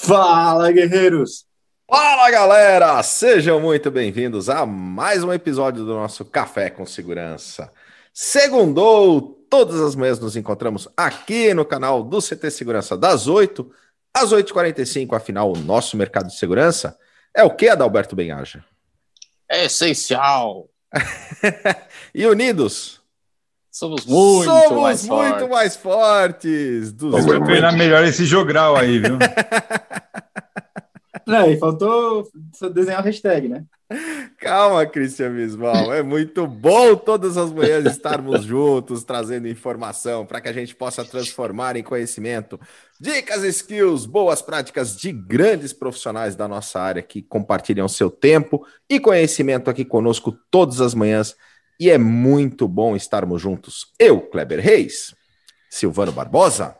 Fala, guerreiros! Fala, galera! Sejam muito bem-vindos a mais um episódio do nosso Café com Segurança. Segundou, todas as manhãs nos encontramos aqui no canal do CT Segurança das 8 às 8h45. Afinal, o nosso mercado de segurança é o que, Adalberto Benhaja? É essencial. e unidos? Somos muito Somos mais muito fortes. mais fortes. Dos Vamos treinar melhor esse jogral aí, viu? Não, e faltou desenhar o hashtag, né? Calma, Cristian Bisbal. É muito bom todas as manhãs estarmos juntos, trazendo informação para que a gente possa transformar em conhecimento. Dicas, skills, boas práticas de grandes profissionais da nossa área que compartilham seu tempo e conhecimento aqui conosco todas as manhãs. E é muito bom estarmos juntos. Eu, Kleber Reis, Silvano Barbosa,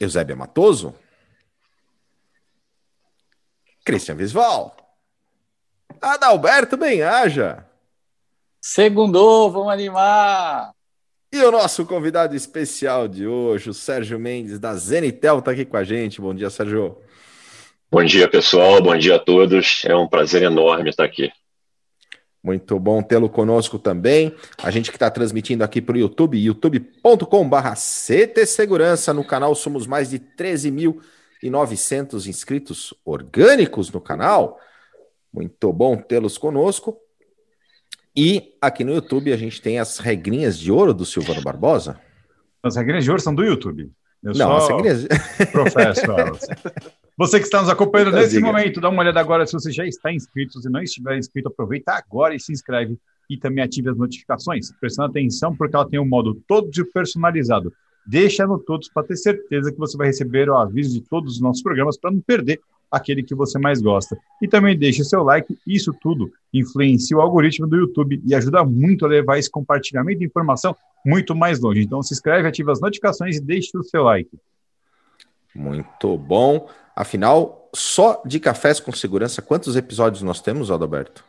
Eusébia Matoso, Cristian Visval, Adalberto Benhaja Segundou, vamos animar. e o nosso convidado especial de hoje, o Sérgio Mendes, da Zenitel, está aqui com a gente. Bom dia, Sérgio. Bom dia, pessoal. Bom dia a todos. É um prazer enorme estar aqui. Muito bom tê-lo conosco também. A gente que está transmitindo aqui para o YouTube, youtube.com.br CT Segurança. No canal somos mais de 13.900 inscritos orgânicos no canal. Muito bom tê-los conosco. E aqui no YouTube a gente tem as regrinhas de ouro do Silvano Barbosa. As regrinhas de ouro são do YouTube. Eu Não, as só professo elas. Você que está nos acompanhando nesse diga. momento, dá uma olhada agora se você já está inscrito. Se não estiver inscrito, aproveita agora e se inscreve. E também ative as notificações, prestando atenção porque ela tem um modo todo personalizado. Deixa no todos para ter certeza que você vai receber o aviso de todos os nossos programas para não perder aquele que você mais gosta. E também deixe seu like, isso tudo influencia o algoritmo do YouTube e ajuda muito a levar esse compartilhamento de informação muito mais longe. Então se inscreve, ativa as notificações e deixe o seu like. Muito bom. Afinal, só de cafés com segurança, quantos episódios nós temos, Adalberto?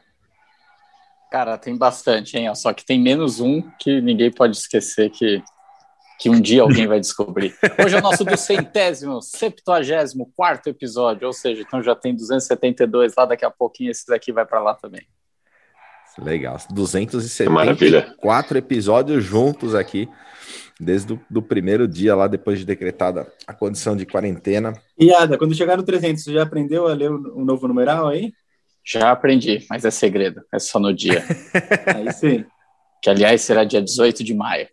Cara, tem bastante, hein? Só que tem menos um que ninguém pode esquecer que, que um dia alguém vai descobrir. Hoje é o nosso duzentésimo, septuagésimo, quarto episódio, ou seja, então já tem 272 lá, daqui a pouquinho esse daqui vai para lá também. Legal. Maravilha. 274 episódios juntos aqui, desde o do primeiro dia lá, depois de decretada a condição de quarentena. E Ada, quando chegar no 300, você já aprendeu a ler o, o novo numeral aí? Já aprendi, mas é segredo, é só no dia, Aí sim. que aliás será dia 18 de maio.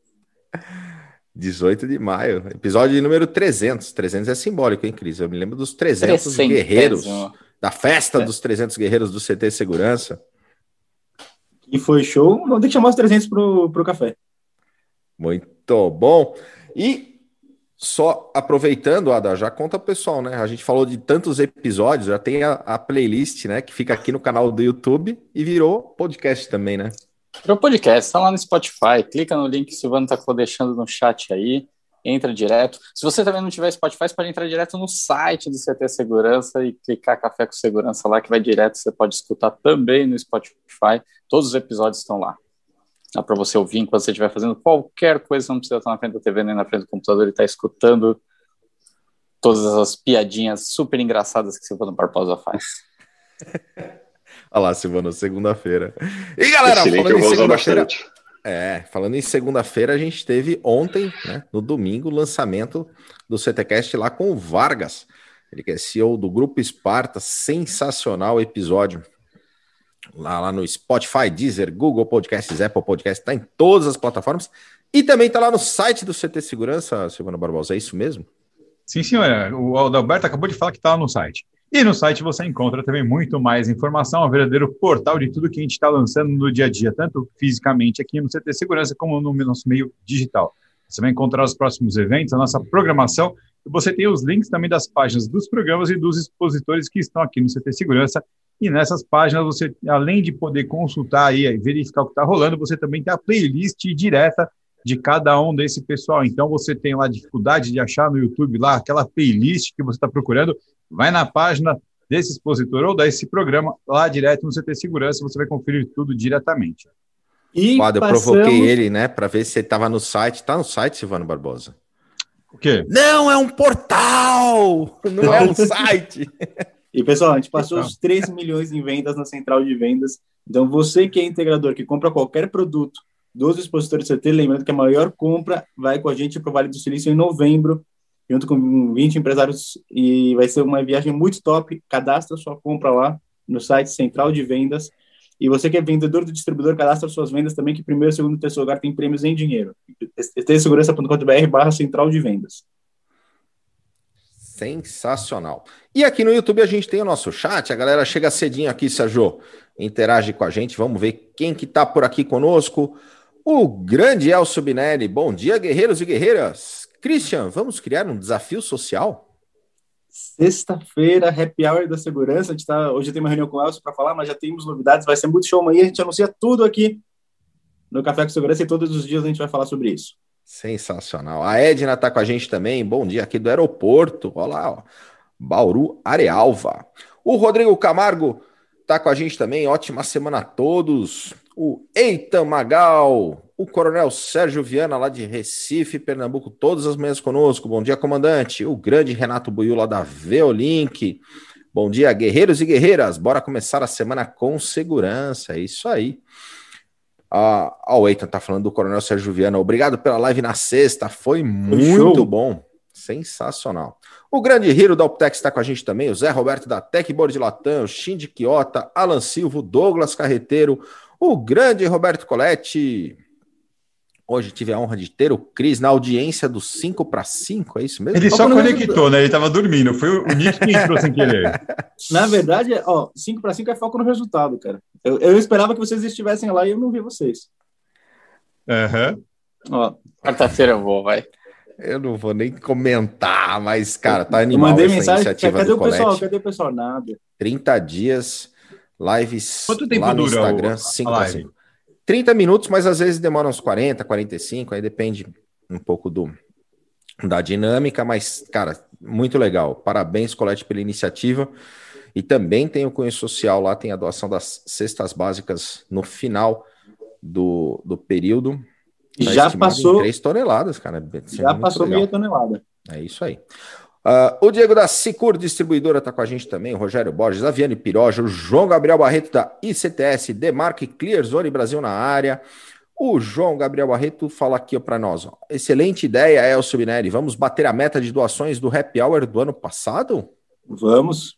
18 de maio, episódio número 300. 300 é simbólico, hein, Cris? Eu me lembro dos 300 guerreiros, Trecentésimo. da festa É. dos 300 guerreiros do CT Segurança. E foi show. Vamos ter que chamar os 300 pro, pro café. Muito bom. E só aproveitando, Ada, já conta pro pessoal, né? A gente falou de tantos episódios, já tem a, a playlist, né? Que fica aqui no canal do YouTube e virou podcast também, né? Virou podcast, tá lá no Spotify, clica no link que o Silvano tá deixando no chat aí, entra direto. Se você também não tiver Spotify, você pode entrar direto no site do CT Segurança e clicar Café com Segurança lá, que vai direto, você pode escutar também no Spotify. Todos os episódios estão lá. Dá para você ouvir enquanto você estiver fazendo qualquer coisa, não precisa estar na frente da TV nem na frente do computador e tá escutando todas as piadinhas super engraçadas que o Silvano Barbosa faz. Olha lá, Silvano, segunda-feira. E galera, Esse falando em segunda-feira. É, falando em segunda-feira, a gente teve ontem, né, no domingo, o lançamento do CTCast lá com o Vargas. Ele que é CEO do Grupo Esparta, sensacional episódio. Lá, lá no Spotify, Deezer, Google Podcasts, Apple Podcasts, tá em todas as plataformas. E também tá lá no site do CT Segurança, Silvano Barbosa, é isso mesmo? Sim, senhora. O Adalberto acabou de falar que está no site. E no site você encontra também muito mais informação, um verdadeiro portal de tudo que a gente está lançando no dia a dia, tanto fisicamente aqui no CT Segurança, como no nosso meio digital. Você vai encontrar os próximos eventos, a nossa programação, e você tem os links também das páginas dos programas e dos expositores que estão aqui no CT Segurança. E nessas páginas, você, além de poder consultar e verificar o que está rolando, você também tem a playlist direta de cada um desse pessoal. Então, você tem lá dificuldade de achar no YouTube lá aquela playlist que você está procurando, vai na página desse expositor ou desse programa lá direto no CT Segurança, você vai conferir tudo diretamente. E Quadro, eu passamos- provoquei ele, né, para ver se ele tava no site. Tá no site, Silvano Barbosa? O quê? Não, é um portal! Não é um site! E pessoal, a gente passou os 3 milhões em vendas na central de vendas. Então, você que é integrador, que compra qualquer produto dos expositores CT, lembrando que a maior compra vai com a gente para o Vale do Silício em novembro, junto com 20 empresários, e vai ser uma viagem muito top. Cadastra sua compra lá no site Central de Vendas. E você que é vendedor do distribuidor, cadastra suas vendas também, que primeiro, segundo e terceiro lugar tem prêmios em dinheiro. segurança.com.br barra central de vendas. Sensacional. E aqui no YouTube a gente tem o nosso chat, a galera chega cedinho aqui, Sérgio, interage com a gente, vamos ver quem que tá por aqui conosco. O grande Elcio Binelli, bom dia, guerreiros e guerreiras. Christian, vamos criar um desafio social? Sexta-feira, happy hour da segurança. A gente tá, hoje tem uma reunião com o Elcio para falar, mas já temos novidades, vai ser muito show amanhã. A gente anuncia tudo aqui no Café com Segurança e todos os dias a gente vai falar sobre isso. Sensacional. A Edna está com a gente também. Bom dia aqui do aeroporto. Olha lá, ó. Bauru Arealva. O Rodrigo Camargo está com a gente também. Ótima semana a todos. O Eitan Magal, o Coronel Sérgio Viana, lá de Recife, Pernambuco, todas as manhãs conosco. Bom dia, comandante. O grande Renato Buiu, lá da Veolink. Bom dia, guerreiros e guerreiras. Bora começar a semana com segurança. É isso aí. Ah, o Eitan tá falando do Coronel Sérgio Viana. Obrigado pela live na sexta. Foi muito Show. bom. Sensacional. O grande Hiro da Optex está com a gente também. O Zé Roberto da Techboard Latam, o Shindy Quiota, Alan Silva, Douglas Carreteiro, o grande Roberto Coletti. Hoje tive a honra de ter o Cris na audiência do 5 para 5, é isso mesmo? Ele só conectou, né? Ele estava dormindo. Foi o Nick que entrou sem querer. Na verdade, ó, 5 para 5 é foco no resultado, cara. Eu, eu, esperava que vocês estivessem lá e eu não vi vocês. Aham. Uhum. Quarta-feira eu vou, vai. Eu não vou nem comentar, mas, cara, tá animal eu mandei mensagem, cadê o Colette. pessoal? Cadê o pessoal? Nada. 30 dias, lives Quanto tempo lá no dura Instagram, 5 a 5. 30 minutos, mas às vezes demora uns 40, 45, aí depende um pouco do da dinâmica, mas, cara, muito legal. Parabéns, Colete, pela iniciativa. E também tem o cunho social lá, tem a doação das cestas básicas no final do, do período. Tá já passou. 3 toneladas, cara. Já passou legal. meia tonelada. É isso aí. Uh, o Diego da Sicur Distribuidora está com a gente também, o Rogério Borges, a Viane Piroja, o João Gabriel Barreto da ICTS, Demarque Clear Zone Brasil na área. O João Gabriel Barreto fala aqui para nós. Ó. Excelente ideia, Elcio Binelli. Vamos bater a meta de doações do Happy Hour do ano passado? Vamos.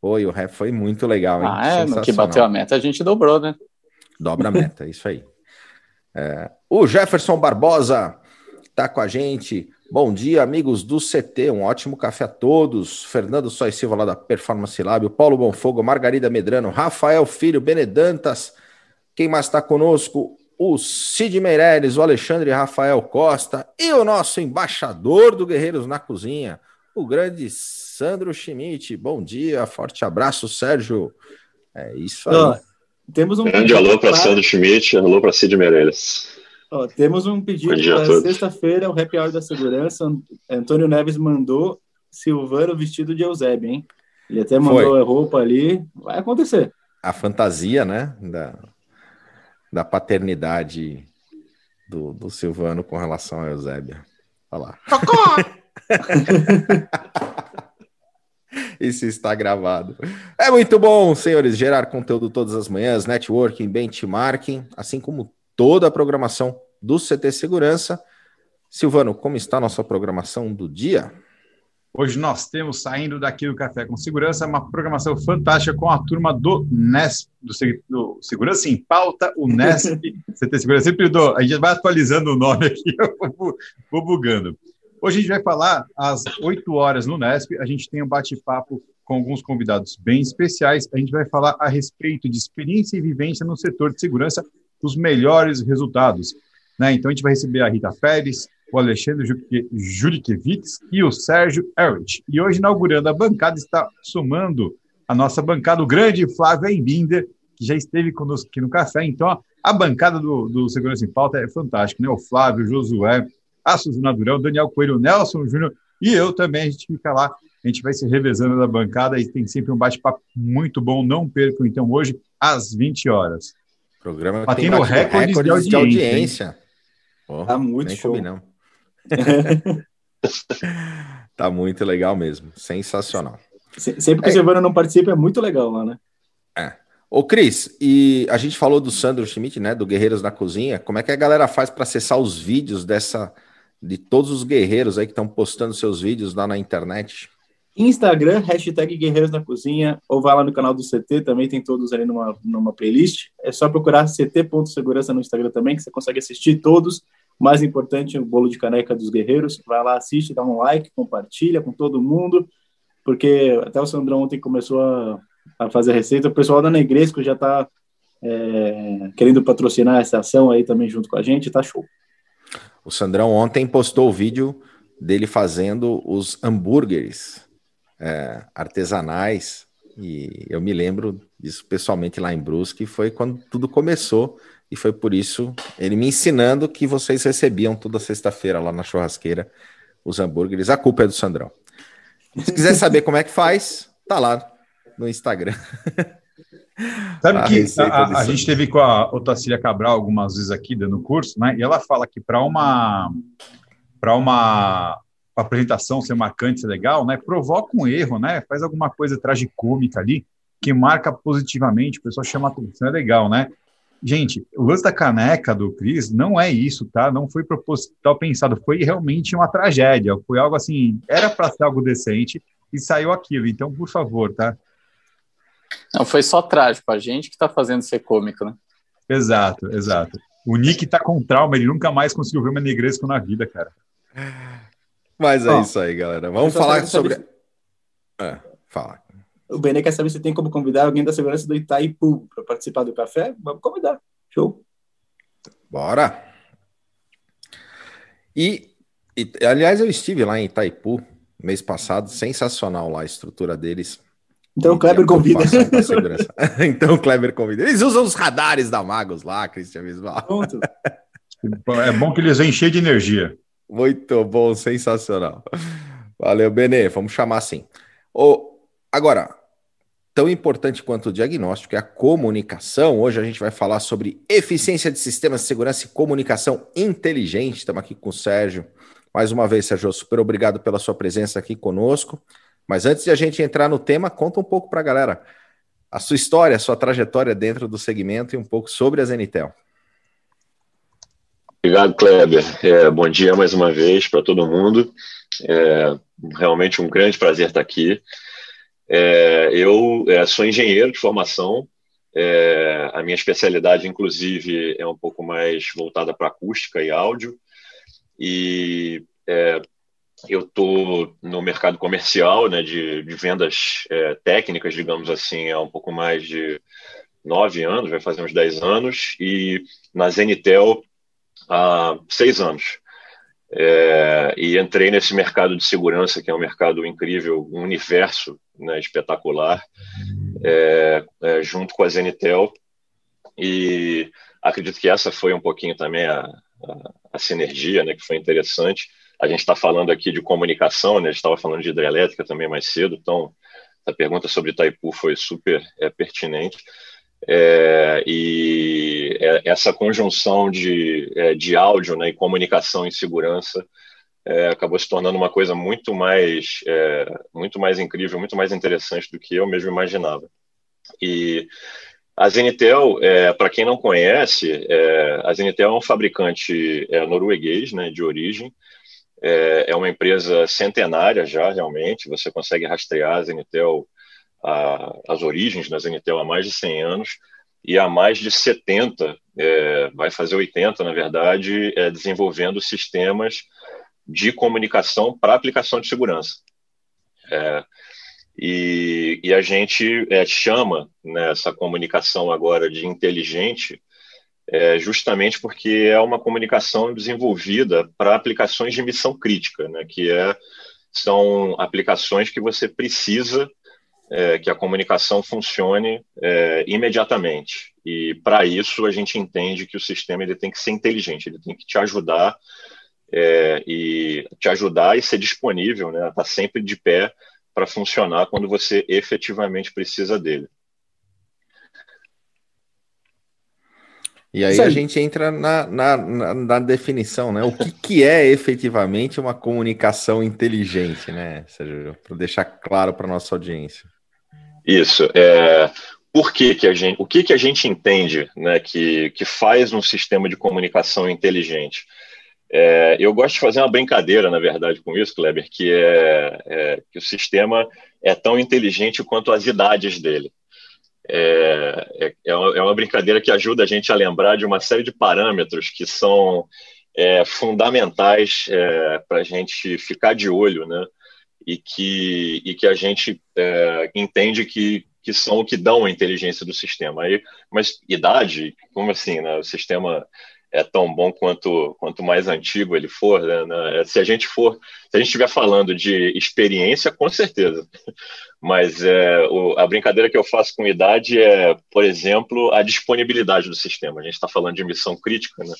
Foi, o rap foi muito legal. Hein? Ah, é, no que bateu a meta a gente dobrou, né? Dobra a meta, isso aí. É, o Jefferson Barbosa está com a gente. Bom dia, amigos do CT. Um ótimo café a todos. Fernando Sois Silva, lá da Performance Lab. Paulo Bonfogo, Margarida Medrano, Rafael Filho, Benedantas. Quem mais está conosco? O Cid Meireles, o Alexandre Rafael Costa e o nosso embaixador do Guerreiros na Cozinha, o grande Sandro Schmidt. Bom dia, forte abraço, Sérgio. É isso aí. temos um grande alô para Sandro Schmidt, alô para Cid Meireles. Ó, temos um pedido para sexta-feira, o happy hour da segurança. Antônio Neves mandou Silvano vestido de Eusébio, hein? Ele até mandou Foi. a roupa ali. Vai acontecer. A fantasia, né? Da, da paternidade do, do Silvano com relação a Eusébio. Olha lá. Isso está gravado. É muito bom, senhores, gerar conteúdo todas as manhãs, networking, benchmarking, assim como toda a programação do CT Segurança. Silvano, como está a nossa programação do dia? Hoje nós temos, saindo daqui do Café com Segurança, uma programação fantástica com a turma do NESP, do, do Segurança em Pauta, o NESP, CT Segurança. Sempre dou, a gente vai atualizando o nome aqui, eu vou, vou bugando. Hoje a gente vai falar às 8 horas no NESP, a gente tem um bate-papo com alguns convidados bem especiais. A gente vai falar a respeito de experiência e vivência no setor de segurança os melhores resultados. Né? Então a gente vai receber a Rita Pérez, o Alexandre Jurikevitz e o Sérgio Erich. E hoje, inaugurando a bancada, está somando a nossa bancada, o grande Flávio Embinder, que já esteve conosco aqui no café. Então, a bancada do, do Segurança em Pauta é fantástica, né? O Flávio, o Josué, a Suzana Durão, Daniel Coelho, o Nelson Júnior e eu também. A gente fica lá, a gente vai se revezando da bancada e tem sempre um bate-papo muito bom. Não percam, então, hoje, às 20 horas. Programa Batendo tem recordes, recordes de audiência. De audiência. Porra, tá muito show. Combinamos. tá muito legal mesmo. Sensacional. Sempre que é. o não participa, é muito legal lá, né? É. Ô, Cris, e a gente falou do Sandro Schmidt, né? Do Guerreiros na Cozinha. Como é que a galera faz para acessar os vídeos dessa. de todos os guerreiros aí que estão postando seus vídeos lá na internet? Instagram, hashtag Guerreiros na Cozinha, ou vai lá no canal do CT, também tem todos ali numa, numa playlist. É só procurar ct.segurança no Instagram também, que você consegue assistir todos. Mais importante, o bolo de caneca dos guerreiros. Vai lá, assiste, dá um like, compartilha com todo mundo, porque até o Sandrão ontem começou a, a fazer receita. O pessoal da Negresco já está é, querendo patrocinar essa ação aí também junto com a gente, tá show. O Sandrão ontem postou o vídeo dele fazendo os hambúrgueres é, artesanais, e eu me lembro disso pessoalmente lá em Brusque, foi quando tudo começou, e foi por isso ele me ensinando que vocês recebiam toda sexta-feira lá na churrasqueira os hambúrgueres. A culpa é do Sandrão. Se quiser saber como é que faz, tá lá no Instagram. Sabe a que a, a gente teve com a Otacília Cabral algumas vezes aqui dando curso, né? E ela fala que para uma para uma apresentação ser marcante, ser legal, né? Provoca um erro, né? Faz alguma coisa tragicômica ali que marca positivamente, o pessoal chama atenção, é legal, né? Gente, o lance da caneca do Cris não é isso, tá? Não foi proposital pensado, foi realmente uma tragédia. Foi algo assim, era para ser algo decente e saiu aquilo. Então, por favor, tá? Não, foi só trágico. A gente que tá fazendo ser cômico, né? Exato, exato. O Nick tá com trauma, ele nunca mais conseguiu ver uma negresco na vida, cara. Mas é isso aí, galera. Vamos falar sobre. Se... É, fala. O Benê quer saber se tem como convidar alguém da segurança do Itaipu para participar do café. Vamos convidar. Show. Bora. E, e, aliás, eu estive lá em Itaipu mês passado. Sensacional lá a estrutura deles. Então o Kleber convida. então o Kleber convida. Eles usam os radares da Magos lá, Cristian Bisbal. Pronto. É bom que eles vêm cheios de energia. Muito bom, sensacional. Valeu, Benê, vamos chamar assim. Oh, agora, tão importante quanto o diagnóstico é a comunicação. Hoje a gente vai falar sobre eficiência de sistemas de segurança e comunicação inteligente. Estamos aqui com o Sérgio. Mais uma vez, Sérgio, super obrigado pela sua presença aqui conosco. Mas antes de a gente entrar no tema, conta um pouco para a galera a sua história, a sua trajetória dentro do segmento e um pouco sobre a Zenitel. Obrigado, Kleber. É, bom dia mais uma vez para todo mundo. É, realmente um grande prazer estar aqui. É, eu é, sou engenheiro de formação. É, a minha especialidade, inclusive, é um pouco mais voltada para acústica e áudio. E é, eu estou no mercado comercial, né, de, de vendas técnicas, digamos assim, há um pouco mais de nove anos, vai fazer uns dez anos. E na Zenitel há seis anos. É, e entrei nesse mercado de segurança, que é um mercado incrível, um universo né, espetacular, é, é, junto com a Zenitel. E acredito que essa foi um pouquinho também a, a, a sinergia, né, que foi interessante. A gente está falando aqui de comunicação, né, a gente estava falando de hidrelétrica também mais cedo, então a pergunta sobre Itaipu foi super é, pertinente. É, e é, essa conjunção de, é, de áudio né, e comunicação em segurança é, acabou se tornando uma coisa muito mais, é, muito mais incrível, muito mais interessante do que eu mesmo imaginava. E a Zenitel, é, para quem não conhece, a Zenitel é um fabricante norueguês né, de origem, é, uma empresa centenária já, realmente, você consegue rastrear a Zenitel a, as origens da Zenitel há mais de 100 anos e há mais de 70, é, vai fazer 80, na verdade, é, desenvolvendo sistemas de comunicação para aplicação de segurança. É, e, e, a gente é, chama né, essa comunicação agora de inteligente, é, justamente porque é uma comunicação desenvolvida para aplicações de missão crítica, né, que é, são aplicações que você precisa é, que a comunicação funcione é, imediatamente. E para isso a gente entende que o sistema ele tem que ser inteligente, ele tem que te ajudar é, e te ajudar e ser disponível, né? Estar tá sempre de pé para funcionar quando você efetivamente precisa dele. E aí a gente entra na, na, na, na, definição, né? O que, que é efetivamente uma comunicação inteligente, né, Sérgio? Para deixar claro para nossa audiência. Isso. É, por que, que a gente, o que, que a gente entende né, que, que faz um sistema de comunicação inteligente? É, eu gosto de fazer uma brincadeira, na verdade, com isso, Kleber, que é, é que o sistema é tão inteligente quanto as idades dele. É, é, é, é, uma brincadeira que ajuda a gente a lembrar de uma série de parâmetros que são é, fundamentais é, para a gente ficar de olho, né? E que, e que a gente é, entende que, que são o que dão a inteligência do sistema. Aí, mas idade, como assim, né? O sistema é tão bom quanto, quanto mais antigo ele for. Né? né? Se a gente for, se a gente estiver falando de experiência, com certeza. Mas é, o, a brincadeira que eu faço com idade é, por exemplo, a disponibilidade do sistema. A gente está falando de missão crítica, né?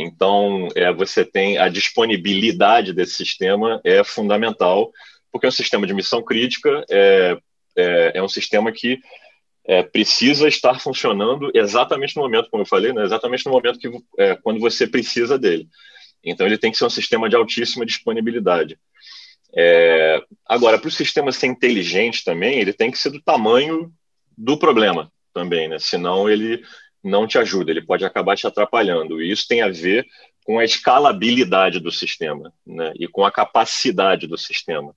Então, é, você tem a disponibilidade desse sistema é fundamental, porque um sistema de missão crítica é, é, é um sistema que é, precisa estar funcionando exatamente no momento, como eu falei, né, exatamente no momento que é, quando você precisa dele. Então ele tem que ser um sistema de altíssima disponibilidade. É, agora, para o sistema ser inteligente também, ele tem que ser do tamanho do problema também, né? Senão ele não te ajuda, ele pode acabar te atrapalhando. E isso tem a ver com a escalabilidade do sistema, né? E com a capacidade do sistema.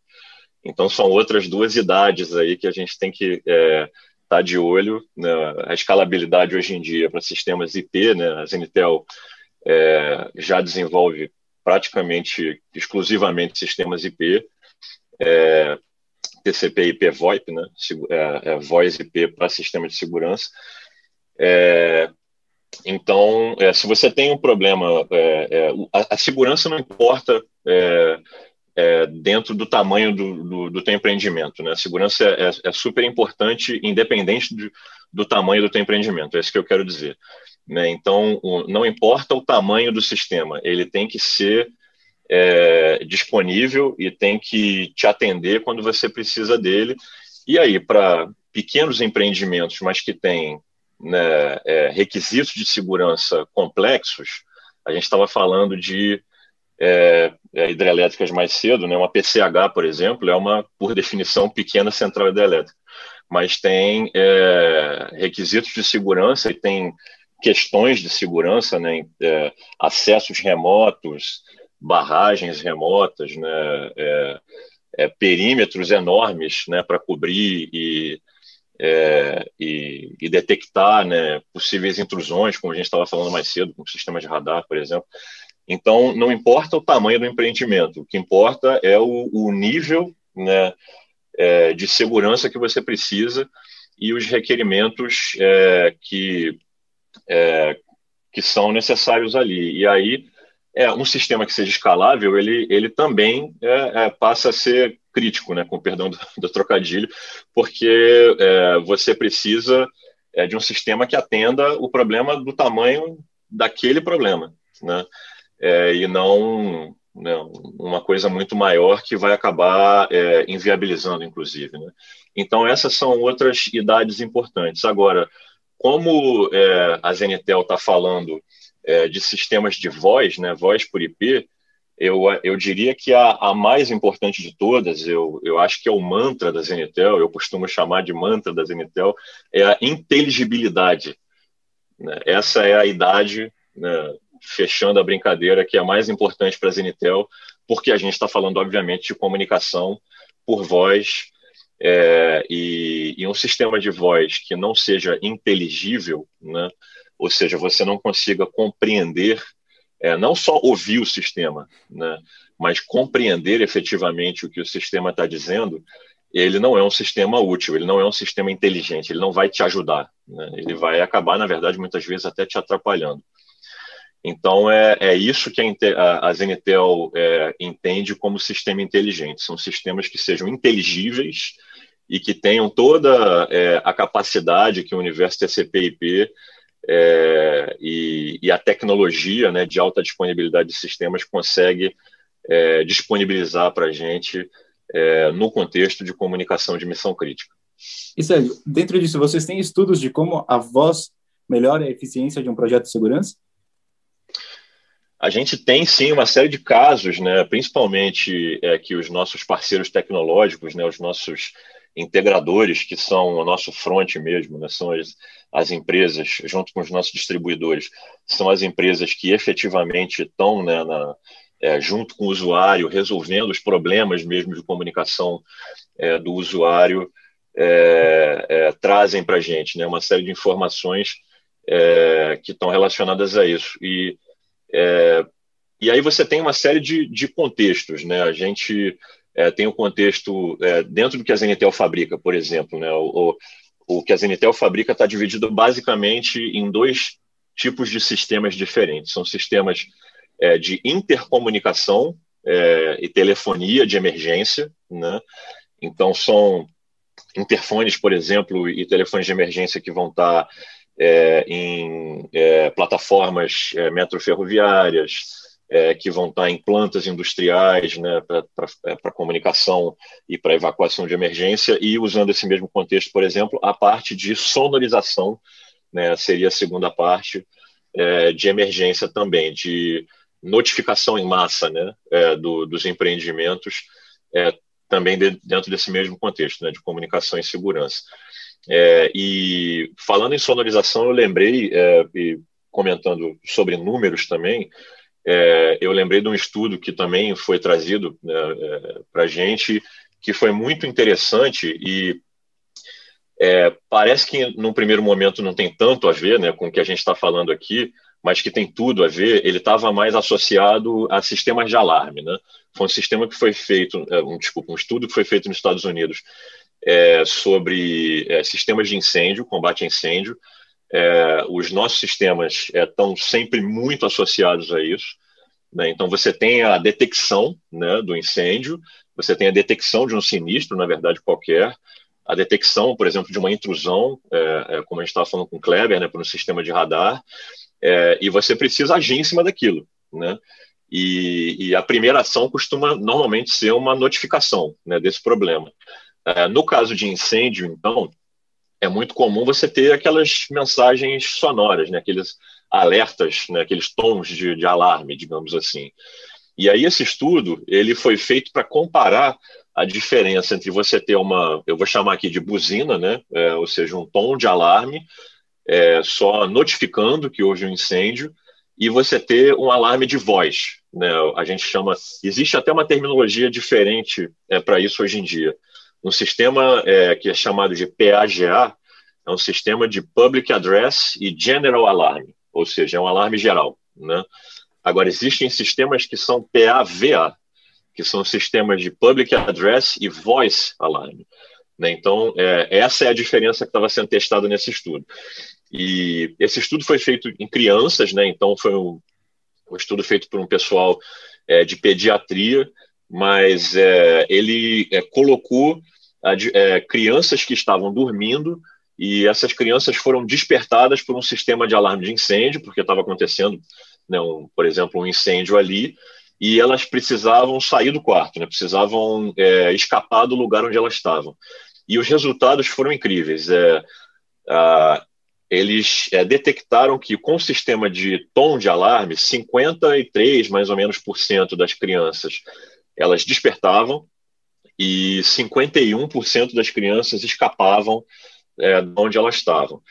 Então são outras duas idades aí que a gente tem que é, está de olho. Né? A escalabilidade hoje em dia para sistemas IP, né? a Zenitel é, já desenvolve praticamente exclusivamente sistemas IP, é, TCP IP VoIP, né? é, é Voice IP para sistema de segurança. É, então, é, se você tem um problema, é, é, a, a, segurança não importa é, dentro do tamanho do, do, do, teu empreendimento. Né? A segurança é, é, é super importante, independente do, do, tamanho do teu empreendimento. É isso que eu quero dizer. Né? Então, o, não importa o tamanho do sistema, ele tem que ser é, disponível e tem que te atender quando você precisa dele. E aí, para pequenos empreendimentos, mas que têm né, é, requisitos de segurança complexos, a gente estava falando de é, é, hidrelétricas mais cedo, né? Uma PCH, por exemplo, é uma, por definição, pequena central hidrelétrica, mas tem é, requisitos de segurança e tem questões de segurança, né? É, acessos remotos, barragens remotas, né? É, perímetros enormes, né? Para cobrir e é, e, e, detectar né, possíveis intrusões, como a gente estava falando mais cedo, com sistemas de radar, por exemplo. Então, não importa o tamanho do empreendimento, o que importa é o, o nível né, é, de segurança que você precisa e os requerimentos é, que, é, que são necessários ali. E aí, é, um sistema que seja escalável, ele, ele também é, é, passa a ser crítico, né, com perdão do, do trocadilho, porque é, você precisa de um sistema que atenda o problema do tamanho daquele problema. Né? é, e não né, uma coisa muito maior que vai acabar é, inviabilizando, inclusive. Né? Então, essas são outras idades importantes. Agora, como é, a Zenitel está falando é, de sistemas de voz, né, voz por IP, eu, eu diria que a, a mais importante de todas, eu, eu acho que é o mantra da Zenitel, eu costumo chamar de mantra da Zenitel, é a inteligibilidade. Né? Essa é a idade né, fechando a brincadeira, que é mais importante para a Zenitel, porque a gente está falando, obviamente, de comunicação por voz é, e, e, um sistema de voz que não seja inteligível, né? Ou seja, você não consiga compreender, é, não só ouvir o sistema, né? mas compreender efetivamente o que o sistema está dizendo, ele não é um sistema útil, ele não é um sistema inteligente, ele não vai te ajudar, né? ele vai acabar, na verdade, muitas vezes até te atrapalhando. Então, é, é isso que a, a Zenitel é, entende como sistema inteligente. São sistemas que sejam inteligíveis e que tenham toda é, a capacidade que o universo TCP/IP é, e, e, a tecnologia né, de alta disponibilidade de sistemas consegue é, disponibilizar para a gente é, no contexto de comunicação de missão crítica. E Sérgio, dentro disso, vocês têm estudos de como a voz melhora a eficiência de um projeto de segurança? A gente tem sim uma série de casos, né, principalmente é, que os nossos parceiros tecnológicos, né, os nossos integradores, que são o nosso front mesmo, né, são as, as empresas, junto com os nossos distribuidores, são as empresas que efetivamente estão né, na, é, junto com o usuário, resolvendo os problemas mesmo de comunicação é, do usuário, é, é trazem para a gente né, uma série de informações é, que estão relacionadas a isso. E, é, e aí você tem uma série de, de contextos. Né? A gente tem o contexto dentro do que a Zenitel fabrica, por exemplo. Né? O, o que a Zenitel fabrica está dividido basicamente em dois tipos de sistemas diferentes. São sistemas é, de intercomunicação é, e telefonia de emergência, né? Então são interfones, por exemplo, e telefones de emergência que vão estar é, em é, plataformas é, metroferroviárias, é, que vão estar em plantas industriais né, para é, comunicação e para evacuação de emergência, e usando esse mesmo contexto, por exemplo, a parte de sonorização né, seria a segunda parte é, de emergência também, de notificação em massa né, é, do, dos empreendimentos, é, também de, dentro desse mesmo contexto né, de comunicação e segurança. É, e falando em sonorização, eu lembrei, e comentando sobre números também, é, eu lembrei de um estudo que também foi trazido né, é, para a gente, que foi muito interessante e é, parece que num primeiro momento não tem tanto a ver né, com o que a gente está falando aqui, mas que tem tudo a ver. Ele estava mais associado a sistemas de alarme. Né? Foi um sistema que foi feito, é, um, desculpa, um estudo que foi feito nos Estados Unidos é, sobre é, sistemas de incêndio, combate a incêndio, é, os nossos sistemas estão é, sempre muito associados a isso. Né? Então, você tem a detecção né, do incêndio, você tem a detecção de um sinistro, na verdade, qualquer, a detecção, por exemplo, de uma intrusão, é, é como a gente estava falando com o Kleber, né, para um sistema de radar, é, e você precisa agir em cima daquilo. Né? E, e, a primeira ação costuma normalmente ser uma notificação né, desse problema. É, no caso de incêndio, então, é muito comum você ter aquelas mensagens sonoras, né? aqueles alertas, né? aqueles tons de, de alarme, digamos assim. E aí esse estudo ele foi feito para comparar a diferença entre você ter uma, eu vou chamar aqui de buzina, né? É, ou seja, um tom de alarme é, só notificando que houve um incêndio, e você ter um alarme de voz. Né? A gente chama. Existe até uma terminologia diferente é, para isso hoje em dia. Um sistema é, que é chamado de PAGA é um sistema de Public Address e General Alarm, ou seja, é um alarme geral. Né? Agora, existem sistemas que são PAVA, que são sistemas de Public Address e Voice Alarm. Né? Então, é, essa é a diferença que estava sendo testada nesse estudo. E esse estudo foi feito em crianças, né? então foi um, um estudo feito por um pessoal é, de pediatria, mas é, ele é, colocou é, crianças que estavam dormindo e essas crianças foram despertadas por um sistema de alarme de incêndio, porque estava acontecendo, né, um, por exemplo, um incêndio ali, e elas precisavam sair do quarto, né, precisavam é, escapar do lugar onde elas estavam. E os resultados foram incríveis. É, a, eles é, detectaram que com o sistema de tom de alarme, 53 mais ou menos por cento das crianças elas despertavam e 51% das crianças escapavam é, de onde elas estavam.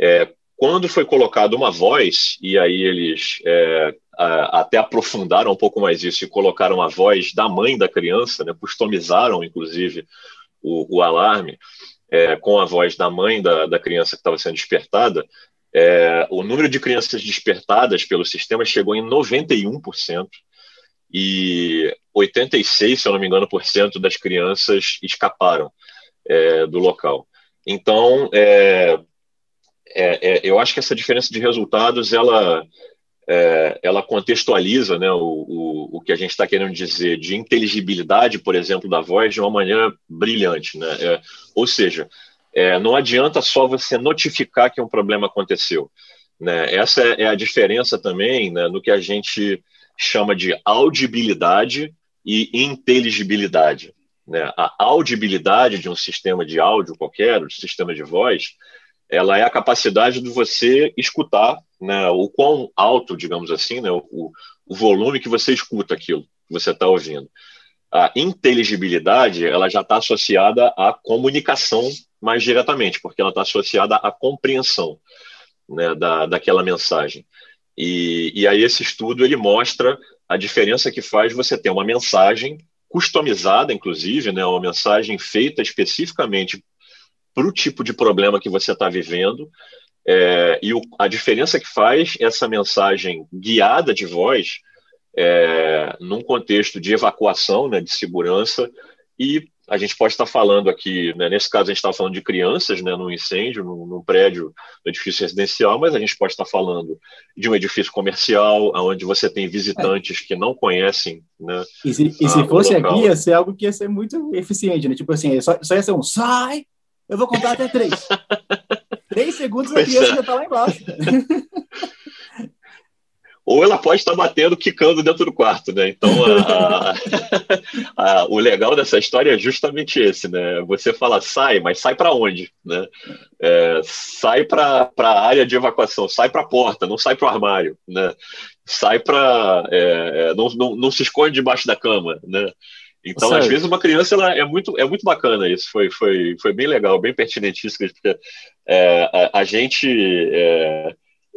É, quando foi colocada uma voz, e aí eles é, até aprofundaram um pouco mais isso e colocaram a voz da mãe da criança, né, customizaram inclusive o, o alarme é, com a voz da mãe da, da criança que estava sendo despertada, é, o número de crianças despertadas pelo sistema chegou em 91% e 86, se eu não me engano, por cento das crianças escaparam é, do local. Então, é, é, é, eu acho que essa diferença de resultados ela é, ela contextualiza né, o, o, o, que a gente está querendo dizer de inteligibilidade, por exemplo, da voz de uma maneira brilhante. Né? É, ou seja, não adianta só você notificar que um problema aconteceu. Né? Essa é, a diferença também né, no que a gente chama de audibilidade e inteligibilidade. Né? A audibilidade de um sistema de áudio qualquer, um sistema de voz, ela é a capacidade de você escutar né, o quão alto, digamos assim, né, o, o volume que você escuta aquilo que você está ouvindo. A inteligibilidade ela já está associada à comunicação mais diretamente, porque ela está associada à compreensão né, da, daquela mensagem. E, e aí esse estudo ele mostra a diferença que faz você ter uma mensagem customizada, inclusive, né, uma mensagem feita especificamente para o tipo de problema que você está vivendo, é, e o, a diferença que faz essa mensagem guiada de voz é, num contexto de evacuação, né, de segurança, e a gente pode estar falando aqui, né, nesse caso a gente está falando de crianças, né, num incêndio, num, num prédio, no edifício residencial, mas a gente pode estar falando de um edifício comercial, onde você tem visitantes é. que não conhecem, né? E se, e se fosse aqui, ia ser algo que ia ser muito eficiente, né? Tipo assim, só, só ia ser um sai, eu vou contar até três. três segundos a criança é. já está lá embaixo. ou ela pode estar batendo, quicando dentro do quarto, né? Então, a, a, a, o legal dessa história é justamente esse, né? Você fala, sai, mas sai para onde, né? É, sai para a área de evacuação, sai para a porta, não sai para o armário, né? Sai para... É, é, não, não, não se esconde debaixo da cama, né? Então, às vezes, uma criança ela é muito, é muito bacana isso. Foi, foi, foi bem legal, bem pertinente isso, porque é, a, a, gente. É,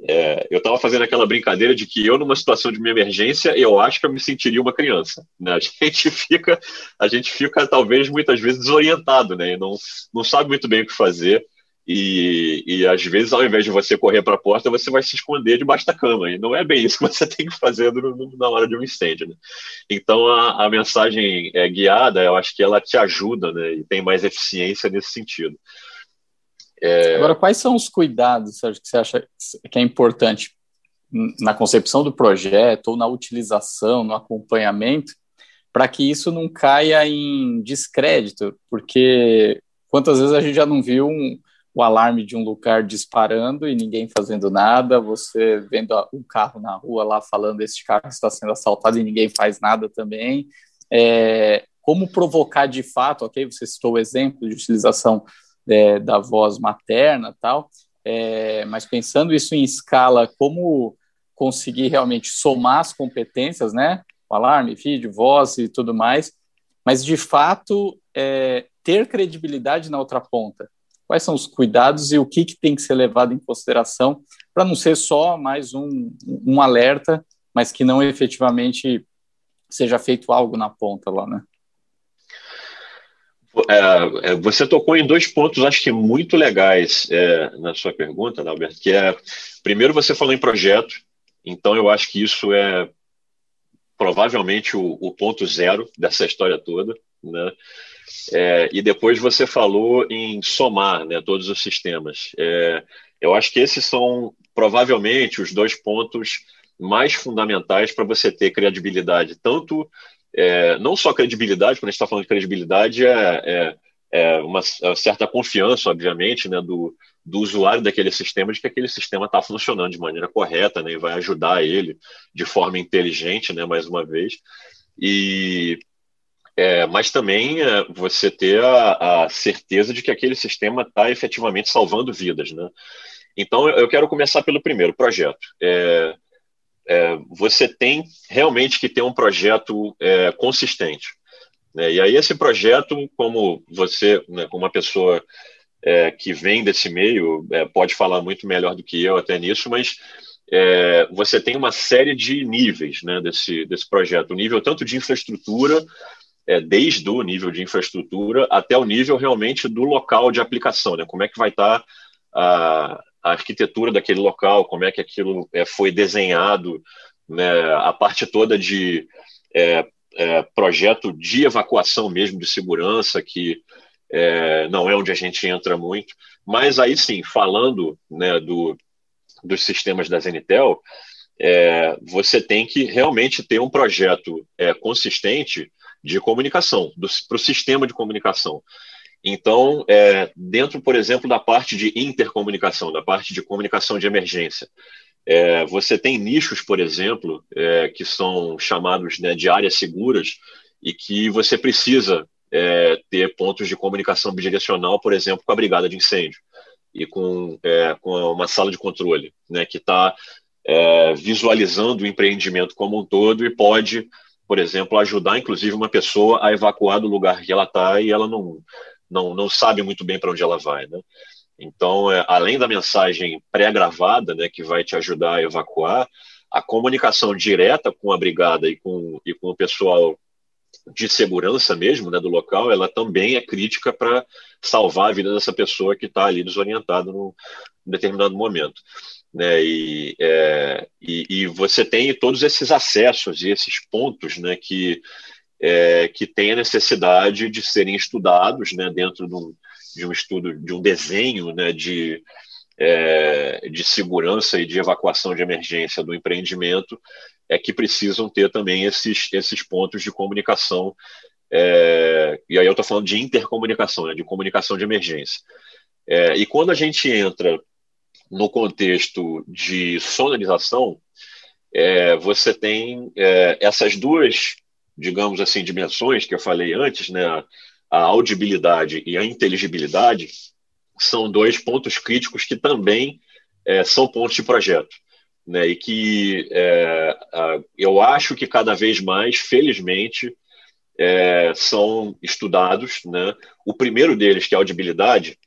é, eu estava fazendo aquela brincadeira de que eu, numa situação de uma emergência, eu acho que eu me sentiria uma criança. Né? A gente fica, a gente fica talvez muitas vezes desorientado, né? E não, não sabe muito bem o que fazer. E, e às vezes, ao invés de você correr para a porta, você vai se esconder debaixo da cama. E não é bem isso que você tem que fazer no, na hora de um incêndio. Né? Então, a, a mensagem é, guiada, eu acho que ela te ajuda né? e tem mais eficiência nesse sentido. É... Agora, quais são os cuidados Sérgio, que você acha que é importante na concepção do projeto ou na utilização, no acompanhamento, para que isso não caia em descrédito? Porque quantas vezes a gente já não viu um, o alarme de um lugar disparando e ninguém fazendo nada, você vendo um carro na rua lá falando esse carro está sendo assaltado e ninguém faz nada também. É, como provocar de fato, ok? Você citou o exemplo de utilização é, da voz materna tal, é, mas pensando isso em escala, como conseguir realmente somar as competências, né? Alarme, vídeo, voz e tudo mais, mas de fato é, ter credibilidade na outra ponta. Quais são os cuidados e o que, que tem que ser levado em consideração para não ser só mais um, um alerta, mas que não efetivamente seja feito algo na ponta lá, né? É, é, você tocou em dois pontos, acho que muito legais é, na sua pergunta, Alberto, que é, primeiro você falou em projeto, então eu acho que isso é provavelmente o, o ponto zero dessa história toda, né? É, e depois você falou em somar né, todos os sistemas. É, eu acho que esses são provavelmente os dois pontos mais fundamentais para você ter credibilidade, tanto é, não só credibilidade, quando a gente está falando de credibilidade, é, é, uma é certa confiança, obviamente, né, do, do usuário daquele sistema, de que aquele sistema está funcionando de maneira correta né, e vai ajudar ele de forma inteligente, né, mais uma vez. E, é, mas também é, você ter a, a, certeza de que aquele sistema está efetivamente salvando vidas. Né? Então, eu quero começar pelo primeiro projeto. É, é, você tem realmente que ter um projeto é, consistente. Né? E aí esse projeto, como você, né, como uma pessoa é, que vem desse meio, é, pode falar muito melhor do que eu até nisso, mas é, você tem uma série de níveis né, desse, desse projeto. O nível tanto de infraestrutura, é, desde o nível de infraestrutura até o nível realmente do local de aplicação, né? como é que vai estar a, a arquitetura daquele local, como é que aquilo é, foi desenhado, né, a parte toda de é, é, projeto de evacuação mesmo, de segurança, que não é onde a gente entra muito. Mas aí sim, falando né, do, dos sistemas da Zenitel, você tem que realmente ter um projeto consistente de comunicação, para o sistema de comunicação. Então, é, dentro, por exemplo, da parte de intercomunicação, da parte de comunicação de emergência, é, você tem nichos, por exemplo, é, que são chamados né, de áreas seguras e que você precisa é, ter pontos de comunicação bidirecional, por exemplo, com a brigada de incêndio. e com, é, com uma sala de controle, né, que está é, visualizando o empreendimento como um todo e pode, por exemplo, ajudar inclusive uma pessoa a evacuar do lugar que ela está e ela não, não, não sabe muito bem para onde ela vai. Né? Então, é, além da mensagem pré-gravada, né, que vai te ajudar a evacuar, a comunicação direta com a brigada e com, e com o pessoal de segurança mesmo né, do local, ela também é crítica para salvar a vida dessa pessoa que está ali desorientada num determinado momento. Né, e, é, e, e, você tem todos esses acessos e esses pontos né, que, é, que têm a necessidade de serem estudados né, dentro de um, de um estudo, de um desenho né, de, é, de segurança e de evacuação de emergência do empreendimento, é que precisam ter também esses, esses pontos de comunicação. É, e aí eu estou falando de intercomunicação, né, de comunicação de emergência. É, e quando a gente entra no contexto de sonorização, é, você tem é, essas duas, digamos assim, dimensões que eu falei antes, né, a audibilidade e a inteligibilidade, são dois pontos críticos que também é, são pontos de projeto né, e que é, eu acho que cada vez mais, felizmente, é, são estudados. Né? O primeiro deles, que é a audibilidade,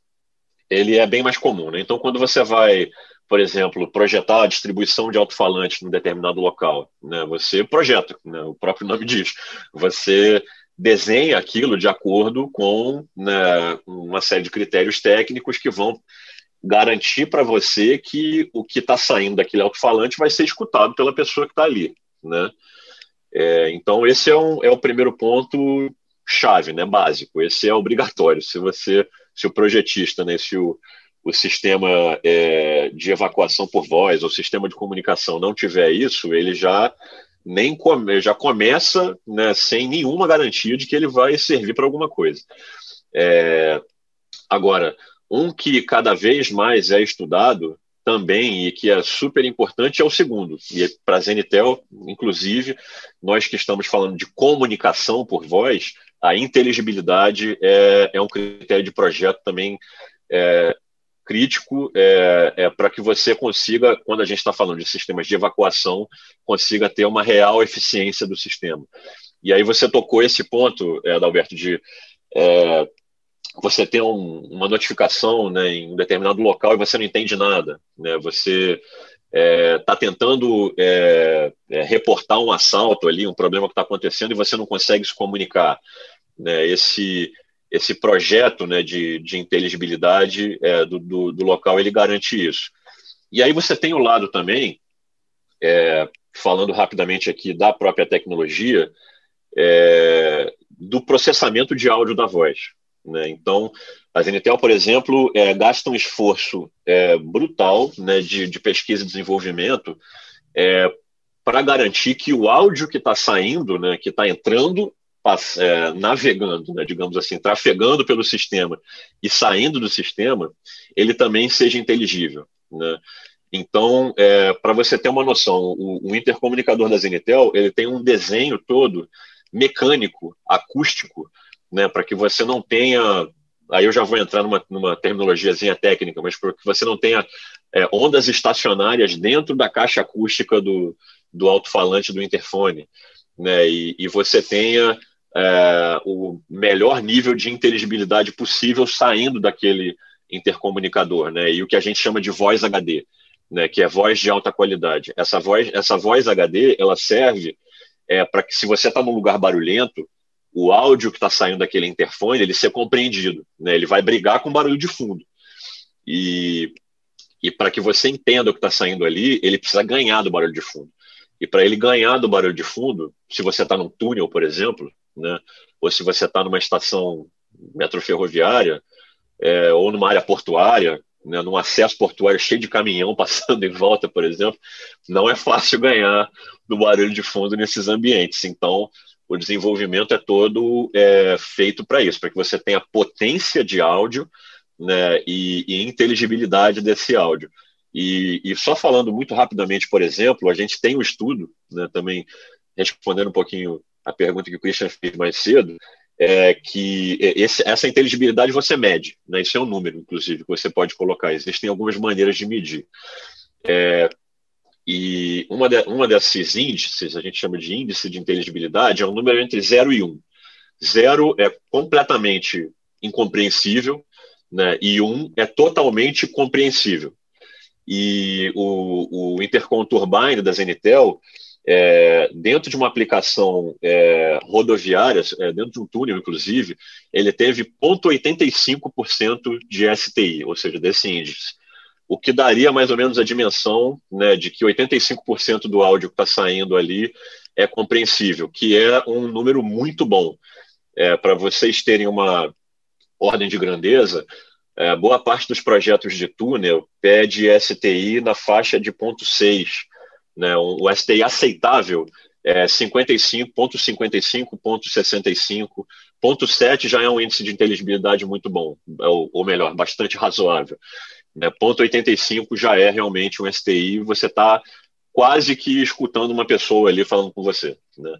ele é bem mais comum. Né? Então, quando você vai, por exemplo, projetar a distribuição de alto-falantes num determinado local, né? você projeta, né? o próprio nome diz, você desenha aquilo de acordo com né, uma série de critérios técnicos que vão garantir para você que o que está saindo daquele alto-falante vai ser escutado pela pessoa que está ali, né? É, então esse é, um, é o primeiro ponto chave, né, básico. Esse é obrigatório. Se você, se o projetista, né, se o, o sistema é, de evacuação por voz ou sistema de comunicação não tiver isso, ele já nem come, já começa né, sem nenhuma garantia de que ele vai servir para alguma coisa. É, agora, um que cada vez mais é estudado também e que é super importante é o segundo. E para a Zenitel, inclusive, nós que estamos falando de comunicação por voz, a inteligibilidade é, é um critério de projeto também é, crítico é, é para que você consiga, quando a gente está falando de sistemas de evacuação, consiga ter uma real eficiência do sistema. E aí você tocou esse ponto, é, Adalberto, de é, você tem um, uma notificação né, em um determinado local e você não entende nada. Né? Você está é, tá tentando é, é, reportar um assalto ali, um problema que está acontecendo e você não consegue se comunicar. Né? Esse, esse projeto né, de, de inteligibilidade é, do, do, do, local ele garante isso. E aí você tem o lado também, é, falando rapidamente aqui da própria tecnologia, é, do processamento de áudio da voz. Né? Então, a Zenitel, por exemplo, é, gasta um esforço é, brutal né, de, de, pesquisa e desenvolvimento é, para garantir que o áudio que está saindo, né, que está entrando, é, navegando, né, digamos assim, trafegando pelo sistema e saindo do sistema, ele também seja inteligível. Né? Então, é, para você ter uma noção, o, o, intercomunicador da Zenitel ele tem um desenho todo mecânico, acústico, né, para que você não tenha. Aí eu já vou entrar numa, numa terminologiazinha técnica, mas para que você não tenha é, ondas estacionárias dentro da caixa acústica do, do alto-falante do interfone, né, e, e você tenha é, o melhor nível de inteligibilidade possível saindo daquele intercomunicador, né, e o que a gente chama de voz HD, né, que é voz de alta qualidade. Essa voz, essa voz HD, ela serve é, para que se você está num lugar barulhento, o áudio que está saindo daquele interfone ele ser compreendido, né? Ele vai brigar com barulho de fundo. E, e para que você entenda o que está saindo ali, ele precisa ganhar do barulho de fundo. E para ele ganhar do barulho de fundo, se você está num túnel, por exemplo, né? Ou se você está numa estação metroferroviária é, ou numa área portuária, né, num acesso portuário cheio de caminhão passando em volta, por exemplo, não é fácil ganhar do barulho de fundo nesses ambientes. Então, o desenvolvimento é todo é, feito para isso, para que você tenha potência de áudio né, e, e inteligibilidade desse áudio. E, e, só falando muito rapidamente, por exemplo, a gente tem um estudo, né, também respondendo um pouquinho a pergunta que o Christian fez mais cedo, é que esse, essa inteligibilidade você mede, né? isso é um número, inclusive, que você pode colocar. Existem algumas maneiras de medir. É, e uma, de, uma desses índices, a gente chama de índice de inteligibilidade, é um número entre 0 e 1. Um. Zero é completamente incompreensível, né? e 1 um é totalmente compreensível. E o, o Intercom Turbine da Zenitel é, dentro de uma aplicação é, rodoviária, é, dentro de um túnel, inclusive, ele teve 0,85% de STI, ou seja, desse índice. O que daria mais ou menos a dimensão né, de que 85% do áudio que está saindo ali é compreensível, que é um número muito bom. É, Para vocês terem uma ordem de grandeza, é, boa parte dos projetos de túnel pede STI na faixa de 0,6 né, o STI aceitável é 55.55, 7 já é um índice de inteligibilidade muito bom, é ou, melhor, bastante razoável. Né, ponto 85 já é realmente um STI, você está quase que escutando uma pessoa ali falando com você. Né?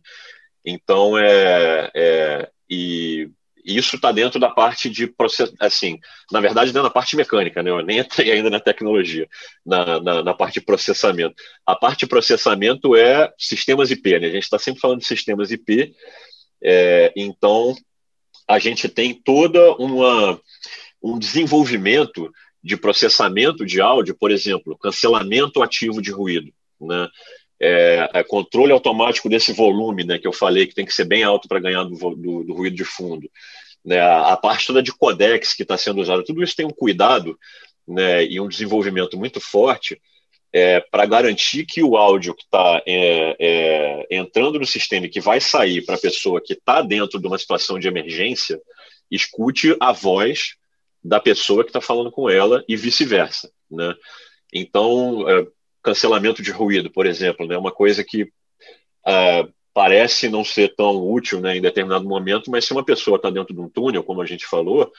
Então, é, é e isso está dentro da parte de processo, assim, na verdade, dentro da parte mecânica, né? Eu nem entrei ainda na tecnologia, na, na, na, parte de processamento. A parte de processamento é sistemas IP, né? A gente está sempre falando de sistemas IP, é, então a gente tem toda uma um desenvolvimento de processamento de áudio, por exemplo, cancelamento ativo de ruído, né? É, é, controle automático desse volume, né, que eu falei que tem que ser bem alto para ganhar do, do, do, ruído de fundo. Né, a, parte toda de codex que está sendo usada, tudo isso tem um cuidado né, e um desenvolvimento muito forte é, para garantir que o áudio que está é, é, entrando no sistema e que vai sair para a pessoa que está dentro de uma situação de emergência escute a voz da pessoa que está falando com ela e vice-versa. Né? Então, é, cancelamento de ruído, por exemplo, né? Uma coisa que uh, parece não ser tão útil né, em determinado momento, mas se uma pessoa está dentro de um túnel, como a gente falou,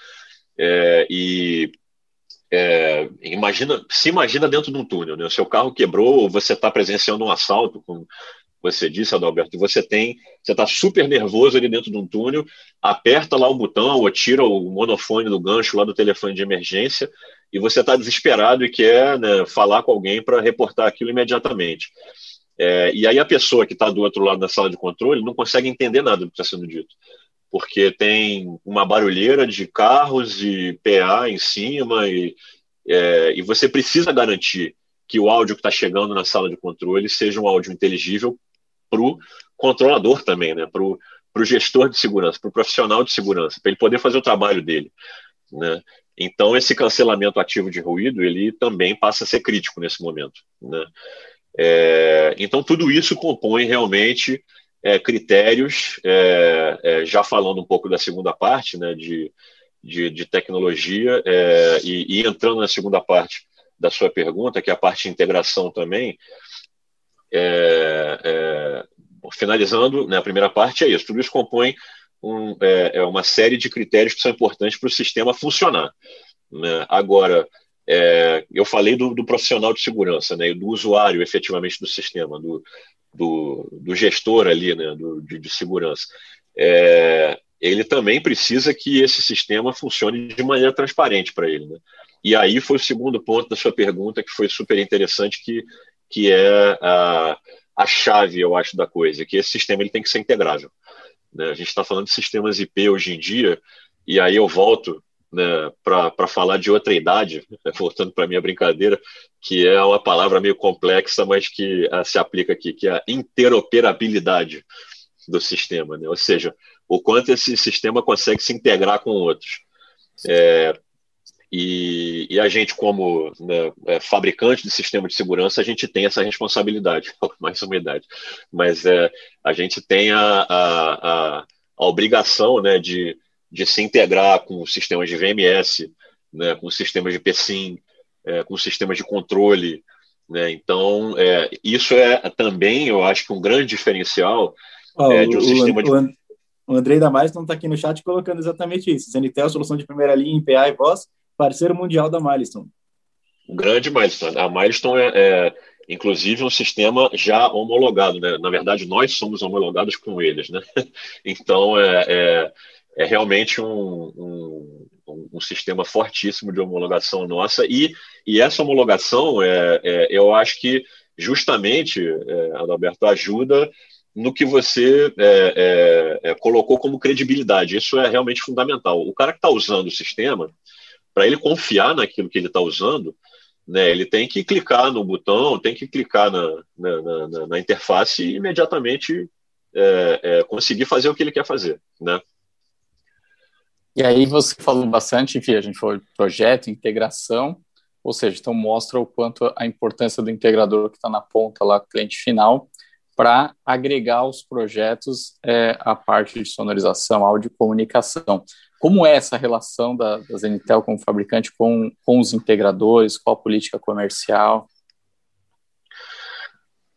é, e é, imagina, se imagina dentro de um túnel, né? O seu carro quebrou, ou você está presenciando um assalto, como você disse, Adalberto, você tem, você está super nervoso ali dentro de um túnel, aperta lá o botão ou tira o monofone do gancho lá do telefone de emergência e você está desesperado e quer né, falar com alguém para reportar aquilo imediatamente. É, e aí a pessoa que está do outro lado da sala de controle não consegue entender nada do que está sendo dito, porque tem uma barulheira de carros e PA em cima e, é, e você precisa garantir que o áudio que está chegando na sala de controle seja um áudio inteligível para o controlador também, né? para o gestor de segurança, para o profissional de segurança, para ele poder fazer o trabalho dele. Né? Então, esse cancelamento ativo de ruído, ele também passa a ser crítico nesse momento. Né? É, então, tudo isso compõe realmente é, critérios, é, é já falando um pouco da segunda parte, né, de, de, de tecnologia, é, e, e, entrando na segunda parte da sua pergunta, que é a parte de integração também, é, finalizando, né, a primeira parte é isso, tudo isso compõe um, é, é, uma série de critérios que são importantes para o sistema funcionar. Né? Agora, é, eu falei do, do, profissional de segurança, né, do usuário efetivamente do sistema, do, do, do gestor ali, né, do, de, de segurança. É, ele também precisa que esse sistema funcione de maneira transparente para ele. Né? E aí foi o segundo ponto da sua pergunta, que foi super interessante, que, que é a, a chave, eu acho, da coisa, que esse sistema ele tem que ser integrável. Né? A gente está falando de sistemas IP hoje em dia, e aí eu volto né, para falar de outra idade, né, voltando para a minha brincadeira, que é uma palavra meio complexa, mas que uh, se aplica aqui, que é a interoperabilidade do sistema, né? ou seja, o quanto esse sistema consegue se integrar com outros. É, e, e, a gente, como né, é, fabricante de sistema de segurança, a gente tem essa responsabilidade, mais uma idade, mas é, a gente tem a, a, a, a obrigação né, de, de se integrar com sistemas de VMS, né, com sistemas de PSIM, é, com sistemas de controle. Né, então, é, isso é também, eu acho que um grande diferencial oh, de um o, sistema o, de. O Andrei Damares não está aqui no chat colocando exatamente isso. Zenitel, solução de primeira linha em PA e voz, parceiro mundial da Milestone. Grande Milestone. A Milestone é, é, inclusive, um sistema já homologado. Né? Na verdade, nós somos homologados com eles. Né? Então, é, é, é realmente um, um, um, sistema fortíssimo de homologação nossa, e, e essa homologação, é, é eu acho que justamente, é, Adalberto, ajuda no que você é, é, é, colocou como credibilidade. Isso é realmente fundamental. O cara que está usando o sistema, para ele confiar naquilo que ele está usando, né, ele tem que clicar no botão, tem que clicar na, na, na, na interface e imediatamente é, é, conseguir fazer o que ele quer fazer. Né? E aí você falou bastante, enfim, a gente falou de projeto, integração, ou seja, então mostra o quanto a importância do integrador que está na ponta lá, cliente final, para agregar os projetos é, a parte de sonorização, áudio e comunicação. Como é essa relação da, da Zenitel como fabricante com, com os integradores? Qual a política comercial?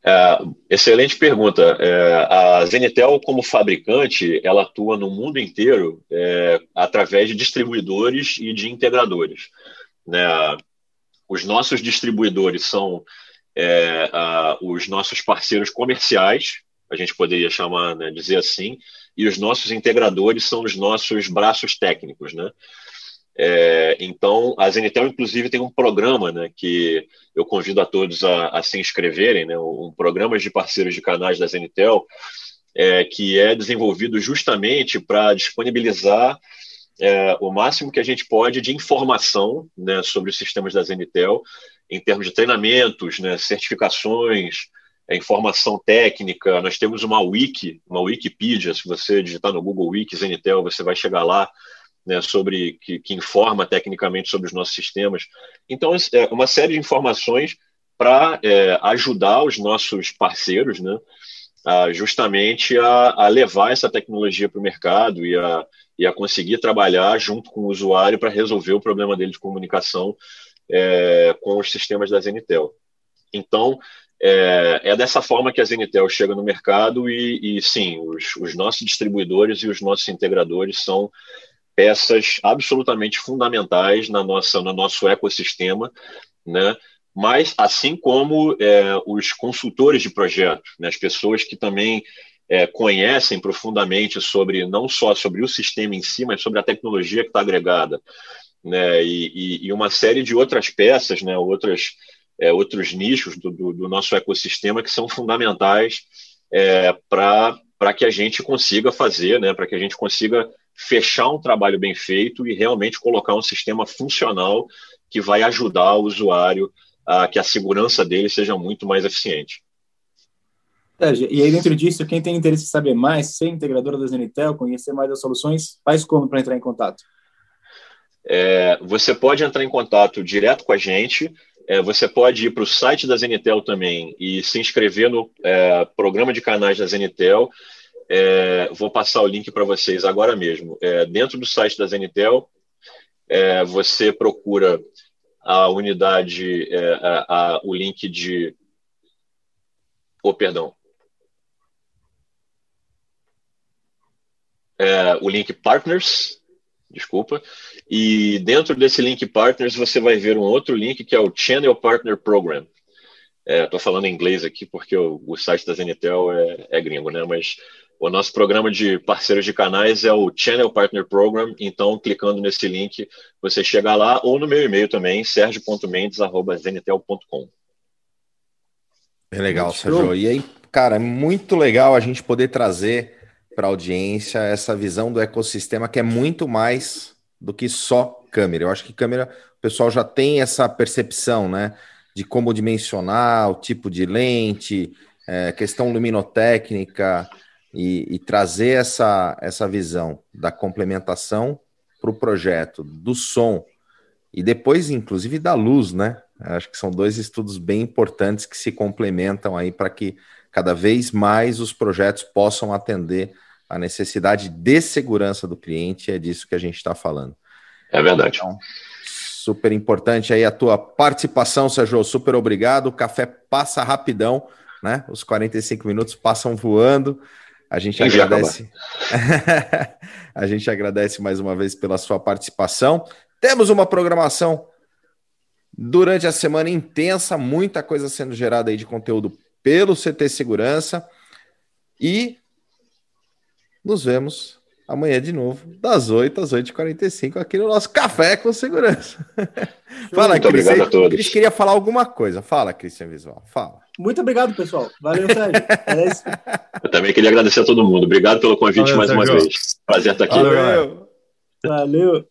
É, excelente pergunta. É, a Zenitel, como fabricante, ela atua no mundo inteiro é, através de distribuidores e de integradores. Né? Os nossos distribuidores são é, a, os nossos parceiros comerciais, a gente poderia chamar, né, dizer assim, e os nossos integradores são os nossos braços técnicos, né? É, então, a Zenitel, inclusive, tem um programa né, que eu convido a todos a, a se inscreverem, né, um programa de parceiros de canais da Zenitel, é, que é desenvolvido justamente para disponibilizar é, o máximo que a gente pode de informação né, sobre os sistemas da Zenitel em termos de treinamentos, né, certificações, é, informação técnica. Nós temos uma wiki, uma Wikipedia. Se você digitar no Google Wiki Zenitel, você vai chegar lá né, sobre que, que, informa tecnicamente sobre os nossos sistemas. Então, é uma série de informações para é, ajudar os nossos parceiros, né, a, justamente a, a, levar essa tecnologia para o mercado e a, e a conseguir trabalhar junto com o usuário para resolver o problema dele de comunicação é, com os sistemas da Zenitel. Então, é, é, dessa forma que a Zenitel chega no mercado e, e sim, os, os, nossos distribuidores e os nossos integradores são peças absolutamente fundamentais na nossa, no nosso ecossistema, né? mas assim como é, os consultores de projetos, né? as pessoas que também é, conhecem profundamente sobre não só sobre o sistema em si, mas sobre a tecnologia que está agregada né, e, e, uma série de outras peças, né, outras, é, outros nichos do, do, do, nosso ecossistema que são fundamentais é, para que a gente consiga fazer, né, para que a gente consiga fechar um trabalho bem feito e realmente colocar um sistema funcional que vai ajudar o usuário a que a segurança dele seja muito mais eficiente. É, e aí, dentro disso, quem tem interesse em saber mais, ser integradora da Zenitel, conhecer mais as soluções, faz como para entrar em contato? É, você pode entrar em contato direto com a gente. É, você pode ir para o site da Zenitel também e se inscrever no é, programa de canais da Zenitel. É, vou passar o link para vocês agora mesmo. É, dentro do site da Zenitel, é, você procura a unidade, a, a, o link de. Oh, perdão. o link Partners, desculpa. E dentro desse link Partners, você vai ver um outro link que é o Channel Partner Program. Estou é, falando em inglês aqui porque o, o site da Zenitel é, é, gringo, né? Mas o nosso programa de parceiros de canais é o Channel Partner Program. Então, clicando nesse link, você chega lá ou no meu e-mail também, sergio.mendes.zenitel.com. É legal, Sérgio. E aí, cara, é muito legal a gente poder trazer para a audiência essa visão do ecossistema que é muito mais do que só câmera. Eu acho que câmera, o pessoal já tem essa percepção, né? De como dimensionar, o tipo de lente, é, questão luminotécnica e, e, trazer essa, essa visão da complementação para o projeto, do som e depois, inclusive, da luz, né? Acho que são dois estudos bem importantes que se complementam aí para que cada vez mais os projetos possam atender a necessidade de segurança do cliente, é disso que a gente está falando. É verdade. Então, super importante aí a tua participação, Sérgio. Super obrigado. O café passa rapidão, né? Os 45 minutos passam voando. A gente agradece. a gente agradece mais uma vez pela sua participação. Temos uma programação durante a semana intensa, muita coisa sendo gerada aí de conteúdo pelo CT Segurança. E nos vemos amanhã de novo, das 8 às 8h45, aqui no nosso Café com Segurança. Fala, Muito Cris. obrigado a todos. Cris queria falar alguma coisa. Fala, Cristian Visual. Fala. Muito obrigado, pessoal. Valeu, Sérgio. Isso. Eu também queria agradecer a todo mundo. Obrigado pelo convite Valeu, mais uma Sérgio. vez. Prazer estar aqui. Valeu. Valeu.